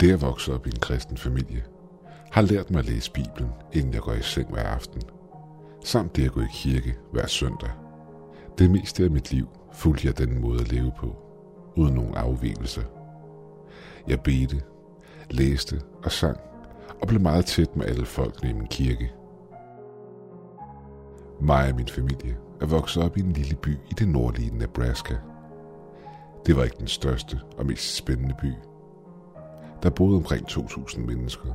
Det at vokse op i en kristen familie har lært mig at læse Bibelen, inden jeg går i seng hver aften. Samt det at gå i kirke hver søndag. Det meste af mit liv fulgte jeg den måde at leve på, uden nogen afvigelse. Jeg bedte, læste og sang, og blev meget tæt med alle folkene i min kirke. Mig og min familie er vokset op i en lille by i det nordlige Nebraska. Det var ikke den største og mest spændende by. Der boede omkring 2.000 mennesker,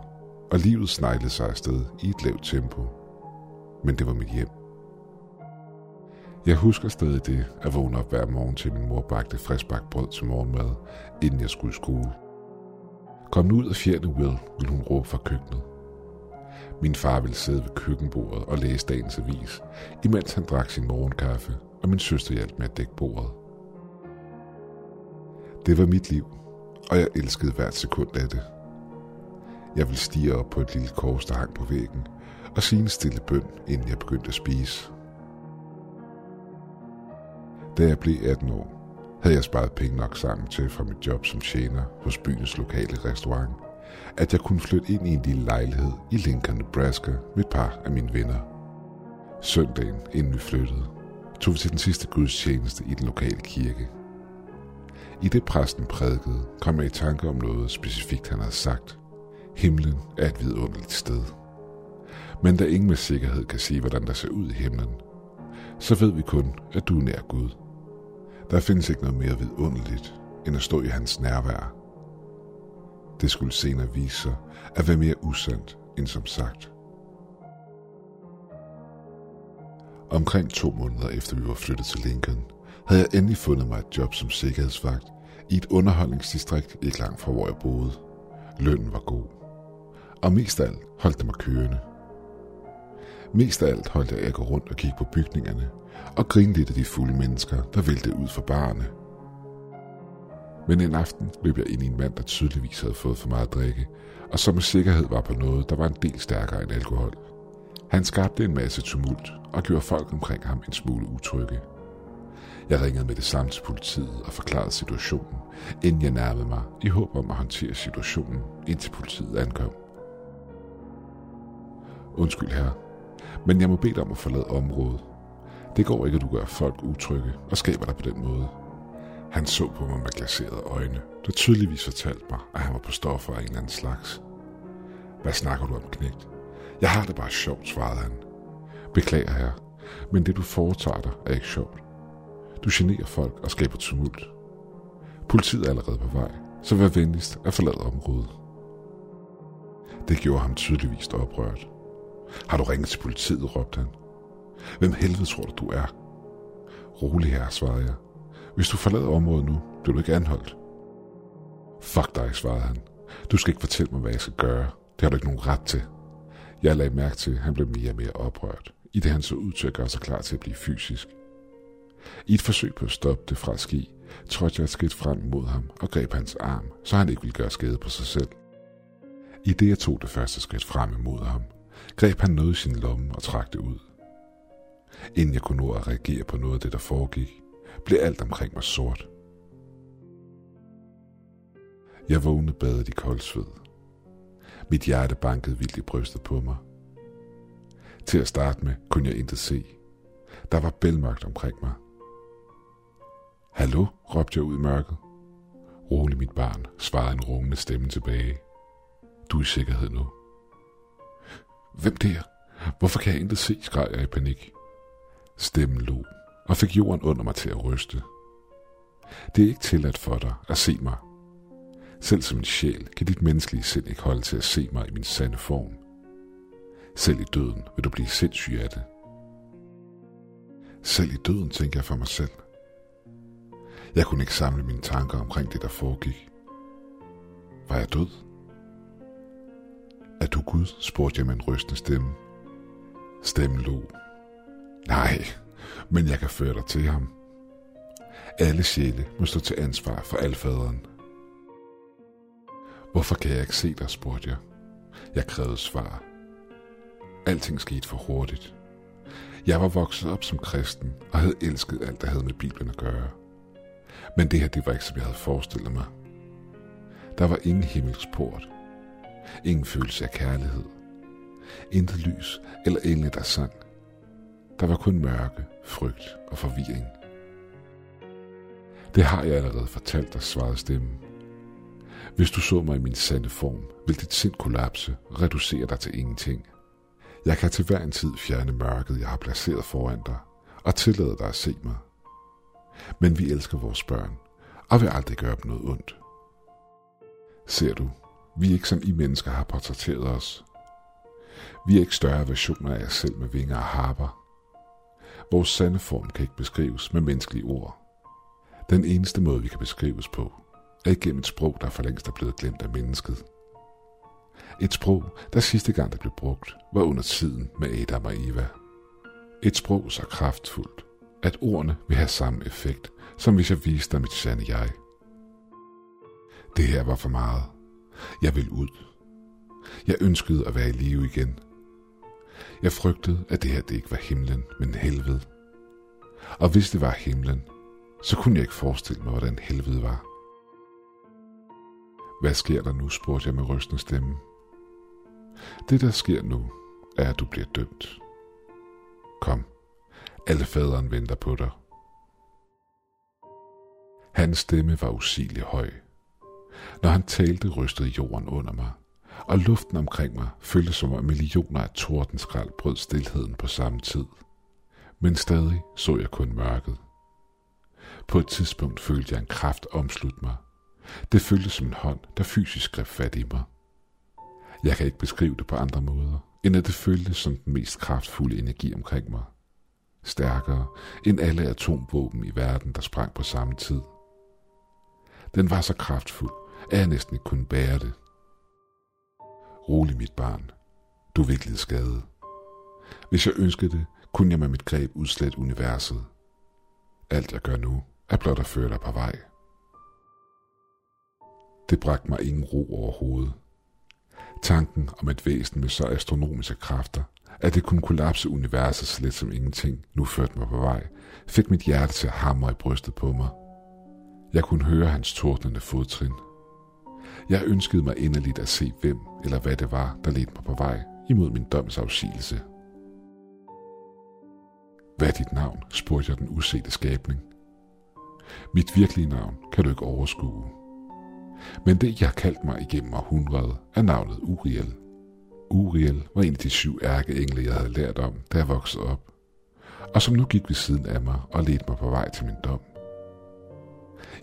og livet sneglede sig afsted i et lavt tempo. Men det var mit hjem. Jeg husker stadig det at vågne op hver morgen til min mor bagte friskbagt brød til morgenmad, inden jeg skulle i skole. Kom nu ud af fjerne, Will, ville hun råbe fra køkkenet. Min far ville sidde ved køkkenbordet og læse dagens avis, imens han drak sin morgenkaffe, og min søster hjalp med at dække bordet. Det var mit liv, og jeg elskede hvert sekund af det. Jeg ville stige op på et lille kors, der hang på væggen, og sige en stille bøn, inden jeg begyndte at spise. Da jeg blev 18 år, havde jeg sparet penge nok sammen til fra mit job som tjener hos byens lokale restaurant, at jeg kunne flytte ind i en lille lejlighed i Lincoln, Nebraska med et par af mine venner. Søndagen, inden vi flyttede, tog vi til den sidste gudstjeneste i den lokale kirke. I det præsten prædikede, kom jeg i tanke om noget specifikt, han havde sagt. Himlen er et vidunderligt sted. Men da ingen med sikkerhed kan sige, hvordan der ser ud i himlen, så ved vi kun, at du er nær Gud. Der findes ikke noget mere vidunderligt, end at stå i hans nærvær. Det skulle senere vise sig at være mere usandt end som sagt. Omkring to måneder efter vi var flyttet til Lincoln, havde jeg endelig fundet mig et job som sikkerhedsvagt i et underholdningsdistrikt ikke langt fra hvor jeg boede. Lønnen var god. Og mest af alt holdt det mig kørende. Mest af alt holdt jeg at gå rundt og kigge på bygningerne og grine lidt af de fulde mennesker, der væltede ud for barne. Men en aften løb jeg ind i en mand, der tydeligvis havde fået for meget at drikke, og som med sikkerhed var på noget, der var en del stærkere end alkohol. Han skabte en masse tumult og gjorde folk omkring ham en smule utrygge. Jeg ringede med det samme til politiet og forklarede situationen, inden jeg nærmede mig i håb om at håndtere situationen, indtil politiet ankom. Undskyld her, men jeg må bede dig om at forlade området. Det går ikke, at du gør folk utrygge og skaber dig på den måde. Han så på mig med glaserede øjne, der tydeligvis fortalte mig, at han var på stoffer af en eller anden slags. Hvad snakker du om, knægt? Jeg har det bare sjovt, svarede han. Beklager her, men det du foretager dig er ikke sjovt. Du generer folk og skaber tumult. Politiet er allerede på vej, så vær venligst at forlade området. Det gjorde ham tydeligvis oprørt. Har du ringet til politiet, råbte han. Hvem helvede tror du, du er? Rolig her, svarede jeg. Hvis du forlader området nu, bliver du ikke anholdt. Fuck dig, svarede han. Du skal ikke fortælle mig, hvad jeg skal gøre. Det har du ikke nogen ret til. Jeg lagde mærke til, at han blev mere og mere oprørt, i det han så ud til at gøre sig klar til at blive fysisk. I et forsøg på at stoppe det fra at ske, trådte jeg et skridt frem mod ham og greb hans arm, så han ikke ville gøre skade på sig selv. I det jeg tog det første skridt frem imod ham, greb han noget i sin lomme og trak det ud. Inden jeg kunne nå at reagere på noget af det, der foregik, blev alt omkring mig sort. Jeg vågnede badet i kold sved. Mit hjerte bankede vildt i brystet på mig. Til at starte med kunne jeg intet se. Der var bælmørkt omkring mig. Hallo, råbte jeg ud i mørket. Rolig, mit barn, svarede en rungende stemme tilbage. Du er i sikkerhed nu. Hvem der? Hvorfor kan jeg intet se, skreg jeg i panik. Stemmen lå, og fik jorden under mig til at ryste. Det er ikke tilladt for dig at se mig. Selv som en sjæl kan dit menneskelige sind ikke holde til at se mig i min sande form. Selv i døden vil du blive sindssyg af det. Selv i døden tænker jeg for mig selv. Jeg kunne ikke samle mine tanker omkring det, der foregik. Var jeg død? Er du Gud? spurgte jeg med en rystende stemme. Stemmen lå. Nej, men jeg kan føre dig til ham. Alle sjæle må stå til ansvar for alfaderen. Hvorfor kan jeg ikke se dig, spurgte jeg. Jeg krævede svar. Alting skete for hurtigt. Jeg var vokset op som kristen og havde elsket alt, der havde med Bibelen at gøre. Men det her, det var ikke, som jeg havde forestillet mig. Der var ingen himmelsport. Ingen følelse af kærlighed. Intet lys eller engle, der sang. Der var kun mørke, frygt og forvirring. Det har jeg allerede fortalt dig, svarede stemmen. Hvis du så mig i min sande form, vil dit sind kollapse reducere dig til ingenting. Jeg kan til hver en tid fjerne mørket, jeg har placeret foran dig, og tillade dig at se mig. Men vi elsker vores børn, og vil aldrig gøre dem noget ondt. Ser du, vi er ikke som I mennesker har portrætteret os. Vi er ikke større versioner af os selv med vinger og harper. Vores sande form kan ikke beskrives med menneskelige ord. Den eneste måde, vi kan beskrives på, er igennem et sprog, der for længst er blevet glemt af mennesket. Et sprog, der sidste gang det blev brugt, var under tiden med Adam og Eva. Et sprog så kraftfuldt, at ordene vil have samme effekt, som hvis jeg viste dig mit sande jeg. Det her var for meget. Jeg ville ud. Jeg ønskede at være i live igen. Jeg frygtede, at det her det ikke var himlen, men helvede. Og hvis det var himlen, så kunne jeg ikke forestille mig, hvordan helvede var. Hvad sker der nu, spurgte jeg med rystende stemme. Det, der sker nu, er, at du bliver dømt. Kom, alle faderen venter på dig. Hans stemme var usigelig høj. Når han talte, rystede jorden under mig, og luften omkring mig føltes som om millioner af tordenskrald brød stilheden på samme tid. Men stadig så jeg kun mørket. På et tidspunkt følte jeg en kraft omslutte mig. Det føltes som en hånd, der fysisk greb fat i mig. Jeg kan ikke beskrive det på andre måder, end at det føltes som den mest kraftfulde energi omkring mig. Stærkere end alle atomvåben i verden, der sprang på samme tid. Den var så kraftfuld, at jeg næsten ikke kunne bære det. Rolig, mit barn. Du vil ikke lide skade. Hvis jeg ønskede det, kunne jeg med mit greb udslætte universet. Alt jeg gør nu, er blot at føre dig på vej. Det bragte mig ingen ro overhovedet. Tanken om et væsen med så astronomiske kræfter, at det kunne kollapse universet lidt som ingenting, nu førte mig på vej, fik mit hjerte til at hamre i brystet på mig. Jeg kunne høre hans tordnende fodtrin. Jeg ønskede mig inderligt at se hvem eller hvad det var, der ledte mig på vej imod min domsafsigelse. Hvad er dit navn? spurgte jeg den usete skabning. Mit virkelige navn kan du ikke overskue. Men det, jeg har kaldt mig igennem århundredet, er navnet Uriel. Uriel var en af de syv ærkeengle, jeg havde lært om, da jeg voksede op, og som nu gik ved siden af mig og ledte mig på vej til min dom.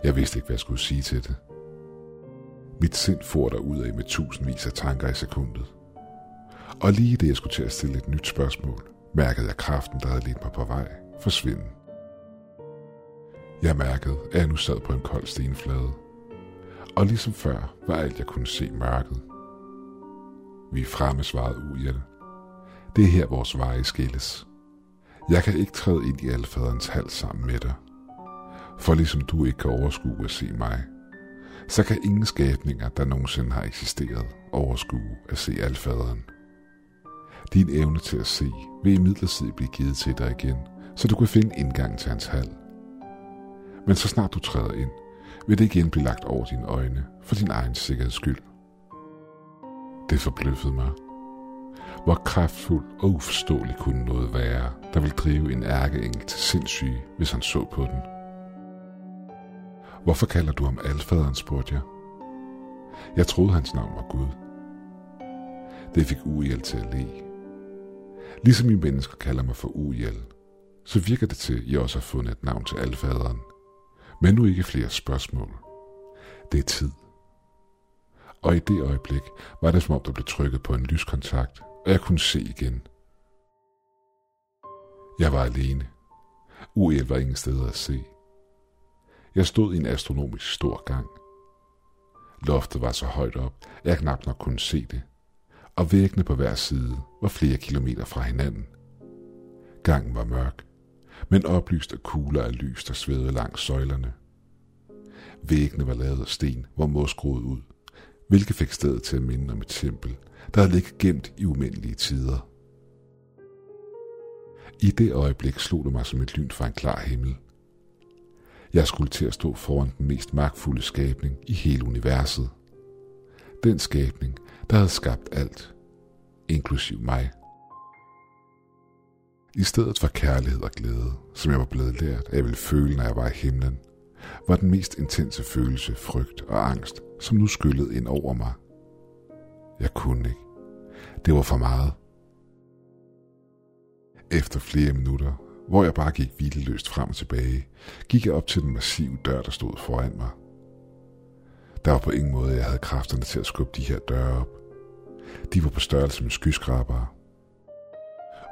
Jeg vidste ikke, hvad jeg skulle sige til det. Mit sind for der ud af med tusindvis af tanker i sekundet. Og lige det, jeg skulle til at stille et nyt spørgsmål, mærkede jeg kraften, der havde ledt mig på vej, forsvinde. Jeg mærkede, at jeg nu sad på en kold stenflade. Og ligesom før var alt, jeg kunne se mørket. Vi er fremme, svarede Uriel. Det er her, vores veje skilles. Jeg kan ikke træde ind i alfaderens hals sammen med dig. For ligesom du ikke kan overskue at se mig, så kan ingen skabninger, der nogensinde har eksisteret, overskue at se alfaderen. Din evne til at se vil imidlertid blive givet til dig igen, så du kan finde indgang til hans hal. Men så snart du træder ind, vil det igen blive lagt over dine øjne for din egen sikkerheds skyld. Det forbløffede mig. Hvor kraftfuld og uforståelig kunne noget være, der vil drive en ærkeengel til sindssyge, hvis han så på den. Hvorfor kalder du ham alfaderen, spurgte jeg. Jeg troede, hans navn var Gud. Det fik Uriel til at le. Ligesom I mennesker kalder mig for Uriel, så virker det til, at I også har fundet et navn til alfaderen. Men nu ikke flere spørgsmål. Det er tid. Og i det øjeblik var det som om, der blev trykket på en lyskontakt, og jeg kunne se igen. Jeg var alene. Uriel var ingen steder at se. Jeg stod i en astronomisk stor gang. Loftet var så højt op, at jeg knap nok kunne se det, og væggene på hver side var flere kilometer fra hinanden. Gangen var mørk, men oplyst af kugler af lys, der svævede langs søjlerne. Væggene var lavet af sten, hvor mosgroet ud, hvilket fik stedet til at minde om et tempel, der havde ligget gemt i umindelige tider. I det øjeblik slog det mig som et lyn fra en klar himmel – jeg skulle til at stå foran den mest magtfulde skabning i hele universet. Den skabning, der havde skabt alt, inklusiv mig. I stedet for kærlighed og glæde, som jeg var blevet lært, at jeg ville føle, når jeg var i himlen, var den mest intense følelse frygt og angst, som nu skyllede ind over mig. Jeg kunne ikke. Det var for meget. Efter flere minutter, hvor jeg bare gik vildeløst frem og tilbage, gik jeg op til den massive dør, der stod foran mig. Der var på ingen måde, jeg havde kræfterne til at skubbe de her døre op. De var på størrelse med skyskrabere.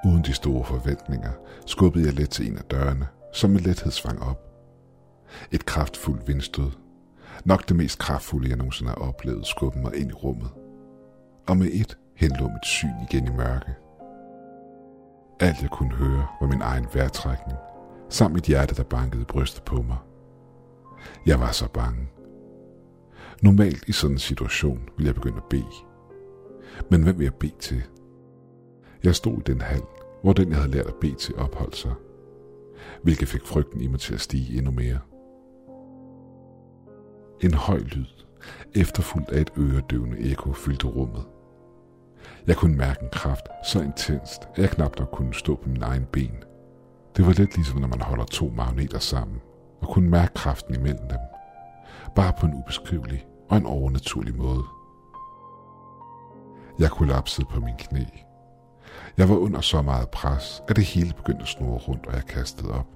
Uden de store forventninger, skubbede jeg let til en af dørene, som med lethed svang op. Et kraftfuldt vindstød. Nok det mest kraftfulde, jeg nogensinde har oplevet, skubbede mig ind i rummet. Og med et henlå mit syn igen i mørke. Alt jeg kunne høre var min egen vejrtrækning, samt mit hjerte, der bankede brystet på mig. Jeg var så bange. Normalt i sådan en situation ville jeg begynde at bede. Men hvem vil jeg bede til? Jeg stod i den hal, hvor den jeg havde lært at bede til opholdt sig, hvilket fik frygten i mig til at stige endnu mere. En høj lyd, efterfulgt af et øredøvende ekko, fyldte rummet. Jeg kunne mærke en kraft så intenst, at jeg knap nok kunne stå på min egen ben. Det var lidt ligesom, når man holder to magneter sammen, og kunne mærke kraften imellem dem. Bare på en ubeskrivelig og en overnaturlig måde. Jeg kollapsede på min knæ. Jeg var under så meget pres, at det hele begyndte at snurre rundt, og jeg kastede op.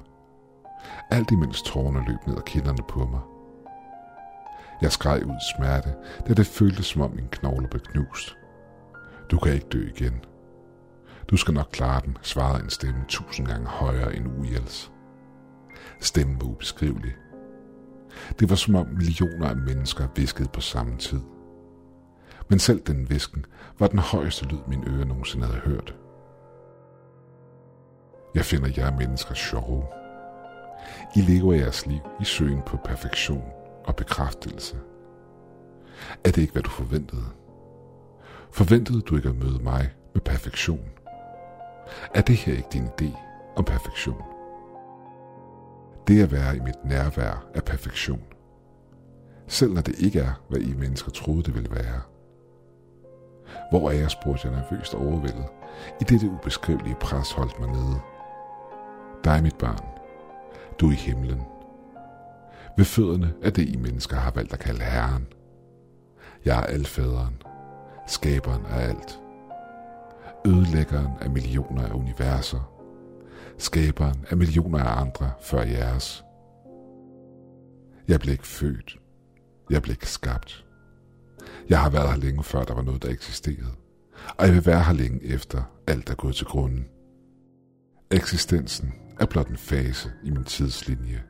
Alt imens tårerne løb ned ad kinderne på mig. Jeg skreg ud i smerte, da det føltes som om min knogle blev knust. Du kan ikke dø igen. Du skal nok klare den, svarede en stemme tusind gange højere end Uriels. Stemmen var ubeskrivelig. Det var som om millioner af mennesker viskede på samme tid. Men selv den visken var den højeste lyd, min øre nogensinde havde hørt. Jeg finder jer mennesker sjove. I lever jeres liv i søgen på perfektion og bekræftelse. Er det ikke, hvad du forventede? Forventede du ikke at møde mig med perfektion? Er det her ikke din idé om perfektion? Det at være i mit nærvær er perfektion. Selv når det ikke er, hvad I mennesker troede, det ville være. Hvor er jeg, spurgte jeg nervøst overvældet, i dette ubeskrivelige pres holdt mig nede. Dig, mit barn. Du er i himlen. Ved fødderne af det, I mennesker har valgt at kalde Herren. Jeg er alfaderen, skaberen af alt. Ødelæggeren af millioner af universer. Skaberen af millioner af andre før jeres. Jeg blev ikke født. Jeg blev ikke skabt. Jeg har været her længe før der var noget, der eksisterede. Og jeg vil være her længe efter alt er gået til grunden. Eksistensen er blot en fase i min tidslinje.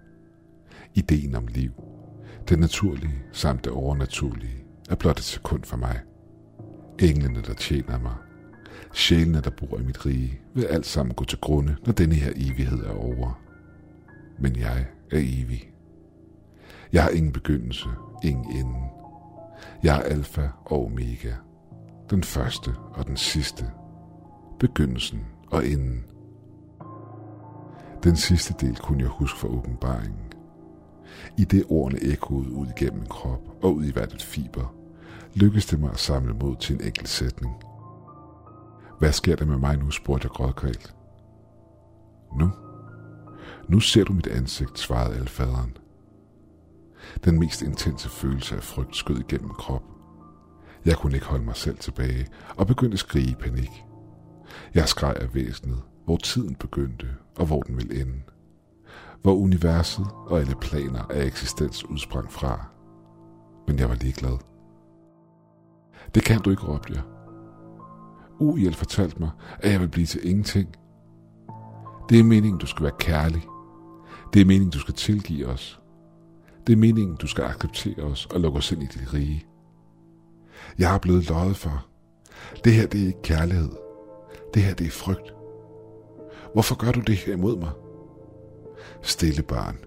Ideen om liv, det naturlige samt det overnaturlige, er blot et sekund for mig. Englene, der tjener mig, sjælene, der bor i mit rige, vil alt sammen gå til grunde, når denne her evighed er over. Men jeg er evig. Jeg har ingen begyndelse, ingen ende. Jeg er alfa og omega. Den første og den sidste. Begyndelsen og enden. Den sidste del kunne jeg huske fra åbenbaringen. I det ordene ekkoede ud igennem min krop og ud i hvert et fiber, lykkedes det mig at samle mod til en enkelt sætning. Hvad sker der med mig nu, spurgte jeg grådkvalt. Nu? Nu ser du mit ansigt, svarede alfaderen. Den mest intense følelse af frygt skød igennem min krop. Jeg kunne ikke holde mig selv tilbage og begyndte at skrige i panik. Jeg skreg af væsenet, hvor tiden begyndte og hvor den ville ende. Hvor universet og alle planer af eksistens udsprang fra. Men jeg var ligeglad. Det kan du ikke, råbte jeg. Uhjælp fortalte mig, at jeg vil blive til ingenting. Det er meningen, du skal være kærlig. Det er meningen, du skal tilgive os. Det er meningen, du skal acceptere os og lukke os ind i dit rige. Jeg er blevet løjet for. Det her, det er ikke kærlighed. Det her, det er frygt. Hvorfor gør du det her imod mig? Stille barn,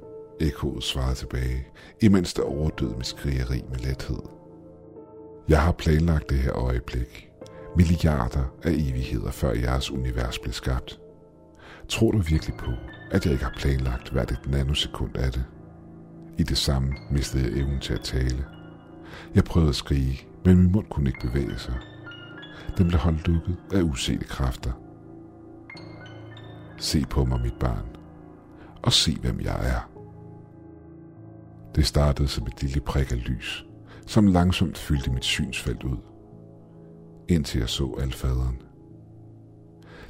ekkoet svarede tilbage, imens der overdød med skrigeri med lethed. Jeg har planlagt det her øjeblik. Milliarder af evigheder før jeres univers blev skabt. Tror du virkelig på, at jeg ikke har planlagt hvert et nanosekund af det? I det samme mistede jeg evnen til at tale. Jeg prøvede at skrige, men min mund kunne ikke bevæge sig. Den blev holdt lukket af usete kræfter. Se på mig, mit barn, og se, hvem jeg er. Det startede som et lille prik af lys, som langsomt fyldte mit synsfelt ud, indtil jeg så alfaderen.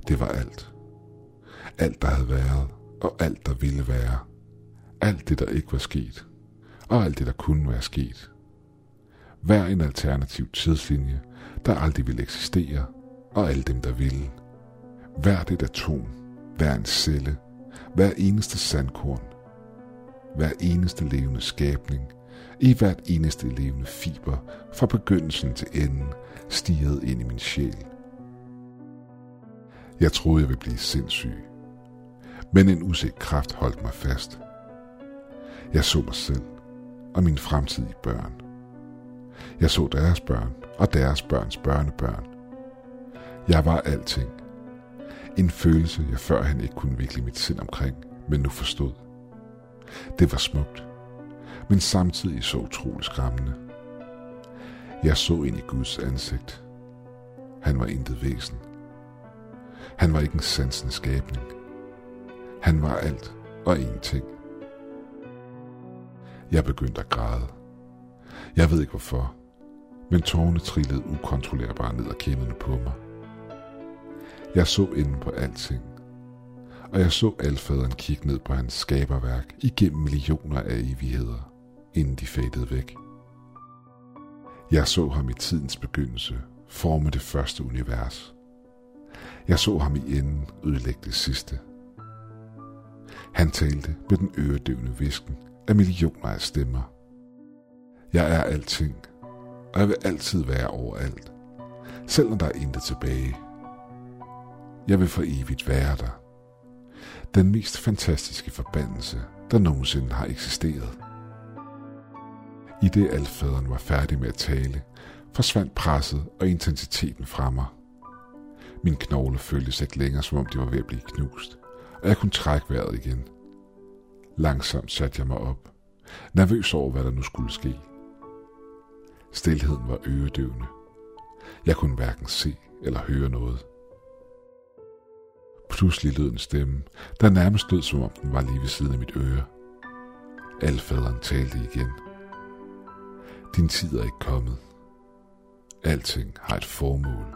Det var alt. Alt, der havde været, og alt, der ville være. Alt det, der ikke var sket, og alt det, der kunne være sket. Hver en alternativ tidslinje, der aldrig ville eksistere, og alle dem, der ville. Hvert et atom, hver en celle, hver eneste sandkorn, hver eneste levende skabning, i hvert eneste levende fiber, fra begyndelsen til enden, stirrede ind i min sjæl. Jeg troede, jeg ville blive sindssyg. Men en uset kraft holdt mig fast. Jeg så mig selv og mine fremtidige børn. Jeg så deres børn og deres børns børnebørn. Jeg var alting. En følelse, jeg førhen ikke kunne vikle mit sind omkring, men nu forstod. Det var smukt, men samtidig så utroligt skræmmende. Jeg så ind i Guds ansigt. Han var intet væsen. Han var ikke en sansende skabning. Han var alt og ingenting. Jeg begyndte at græde. Jeg ved ikke hvorfor, men tårerne trillede ukontrollerbart ned ad kinderne på mig. Jeg så inden på alting, og jeg så alfaderen kigge ned på hans skaberværk igennem millioner af evigheder, inden de fadede væk. Jeg så ham i tidens begyndelse forme det første univers. Jeg så ham i enden ødelægge det sidste. Han talte med den øredøvende visken af millioner af stemmer. Jeg er alting, og jeg vil altid være overalt, selv når der er intet tilbage. Jeg vil for evigt være der. Den mest fantastiske forbandelse, der nogensinde har eksisteret. I det alfaderen var færdig med at tale, forsvandt presset og intensiteten fra mig. Min knogle føltes ikke længere, som om de var ved at blive knust, og jeg kunne trække vejret igen. Langsomt satte jeg mig op, nervøs over, hvad der nu skulle ske. Stilheden var øredøvende. Jeg kunne hverken se eller høre noget. Pludselig lød en stemme, der nærmest lød, som om den var lige ved siden af mit øre. Alfaderen talte igen. Din tid er ikke kommet. Alting har et formål,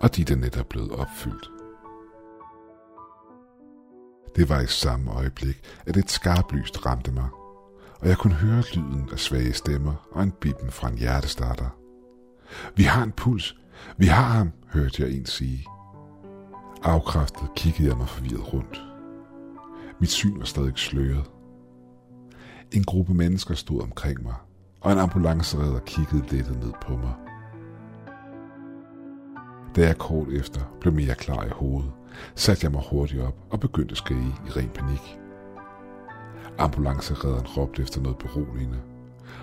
og dit er netop blevet opfyldt. Det var i samme øjeblik, at et skarpt lys ramte mig, og jeg kunne høre lyden af svage stemmer og en bippen fra en hjertestarter. Vi har en puls. Vi har ham, hørte jeg en sige. Afkræftet kiggede jeg mig forvirret rundt. Mit syn var stadig sløret. En gruppe mennesker stod omkring mig, og en ambulanceredder kiggede lettet ned på mig. Da jeg kort efter blev mere klar i hovedet, satte jeg mig hurtigt op og begyndte at skrige i ren panik. Ambulanceredderen råbte efter noget beroligende,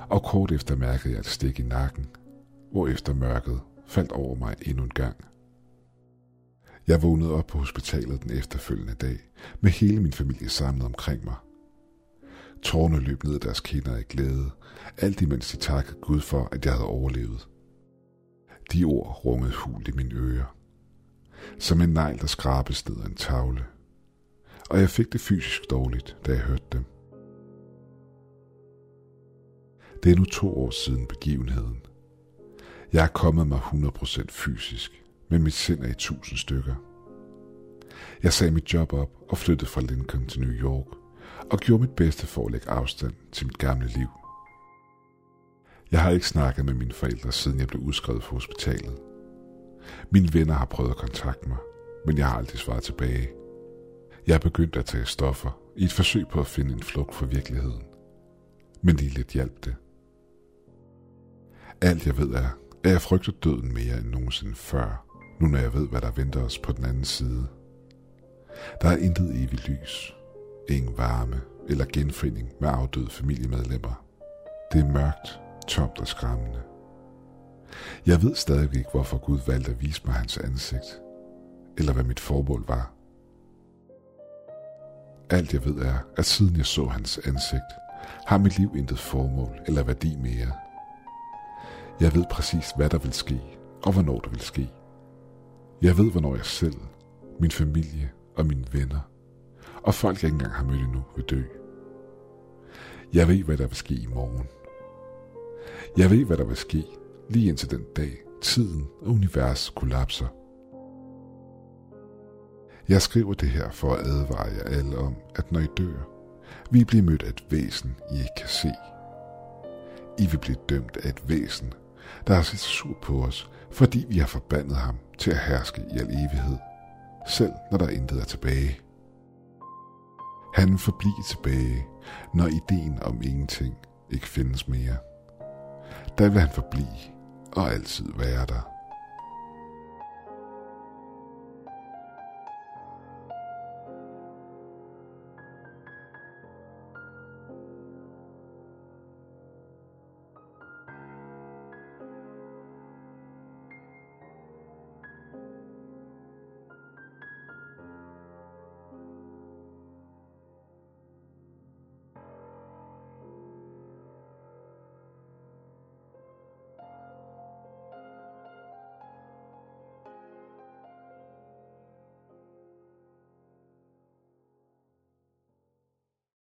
og kort efter mærkede jeg et stik i nakken, hvor efter mørket faldt over mig endnu en gang. Jeg vågnede op på hospitalet den efterfølgende dag, med hele min familie samlet omkring mig. Tårne løb ned deres kinder i glæde, alt imens de takkede Gud for, at jeg havde overlevet. De ord rungede hul i mine ører. Som en negl, der skrabes ned ad en tavle. Og jeg fik det fysisk dårligt, da jeg hørte dem. Det er nu to år siden begivenheden. Jeg er kommet mig 100% fysisk, men mit sind er i tusind stykker. Jeg sagde mit job op og flyttede fra Lincoln til New York, og gjorde mit bedste for at lægge afstand til mit gamle liv. Jeg har ikke snakket med mine forældre, siden jeg blev udskrevet fra hospitalet. Mine venner har prøvet at kontakte mig, men jeg har aldrig svaret tilbage. Jeg er begyndt at tage stoffer i et forsøg på at finde en flugt fra virkeligheden. Men lige lidt hjalp det. Alt jeg ved er, at jeg frygter døden mere end nogensinde før, nu når jeg ved, hvad der venter os på den anden side. Der er intet evigt lys, ingen varme eller genfinding med afdøde familiemedlemmer. Det er mørkt, tomt og skræmmende. Jeg ved stadig ikke, hvorfor Gud valgte at vise mig hans ansigt, eller hvad mit formål var. Alt jeg ved er, at siden jeg så hans ansigt, har mit liv intet formål eller værdi mere. Jeg ved præcis, hvad der vil ske, og hvornår det vil ske. Jeg ved, hvornår jeg selv, min familie og mine venner, og folk, jeg ikke engang har mødt endnu, vil dø. Jeg ved, hvad der vil ske i morgen. Jeg ved, hvad der vil ske lige indtil den dag, tiden og univers kollapser. Jeg skriver det her for at advare jer alle om, at når I dør, vi bliver mødt af et væsen, I ikke kan se. I vil blive dømt af et væsen, der har set sur på os, fordi vi har forbandet ham til at herske i al evighed, selv når der intet er tilbage. Han vil forblive tilbage, når ideen om ingenting ikke findes mere. Der vil han forblive og altid være der.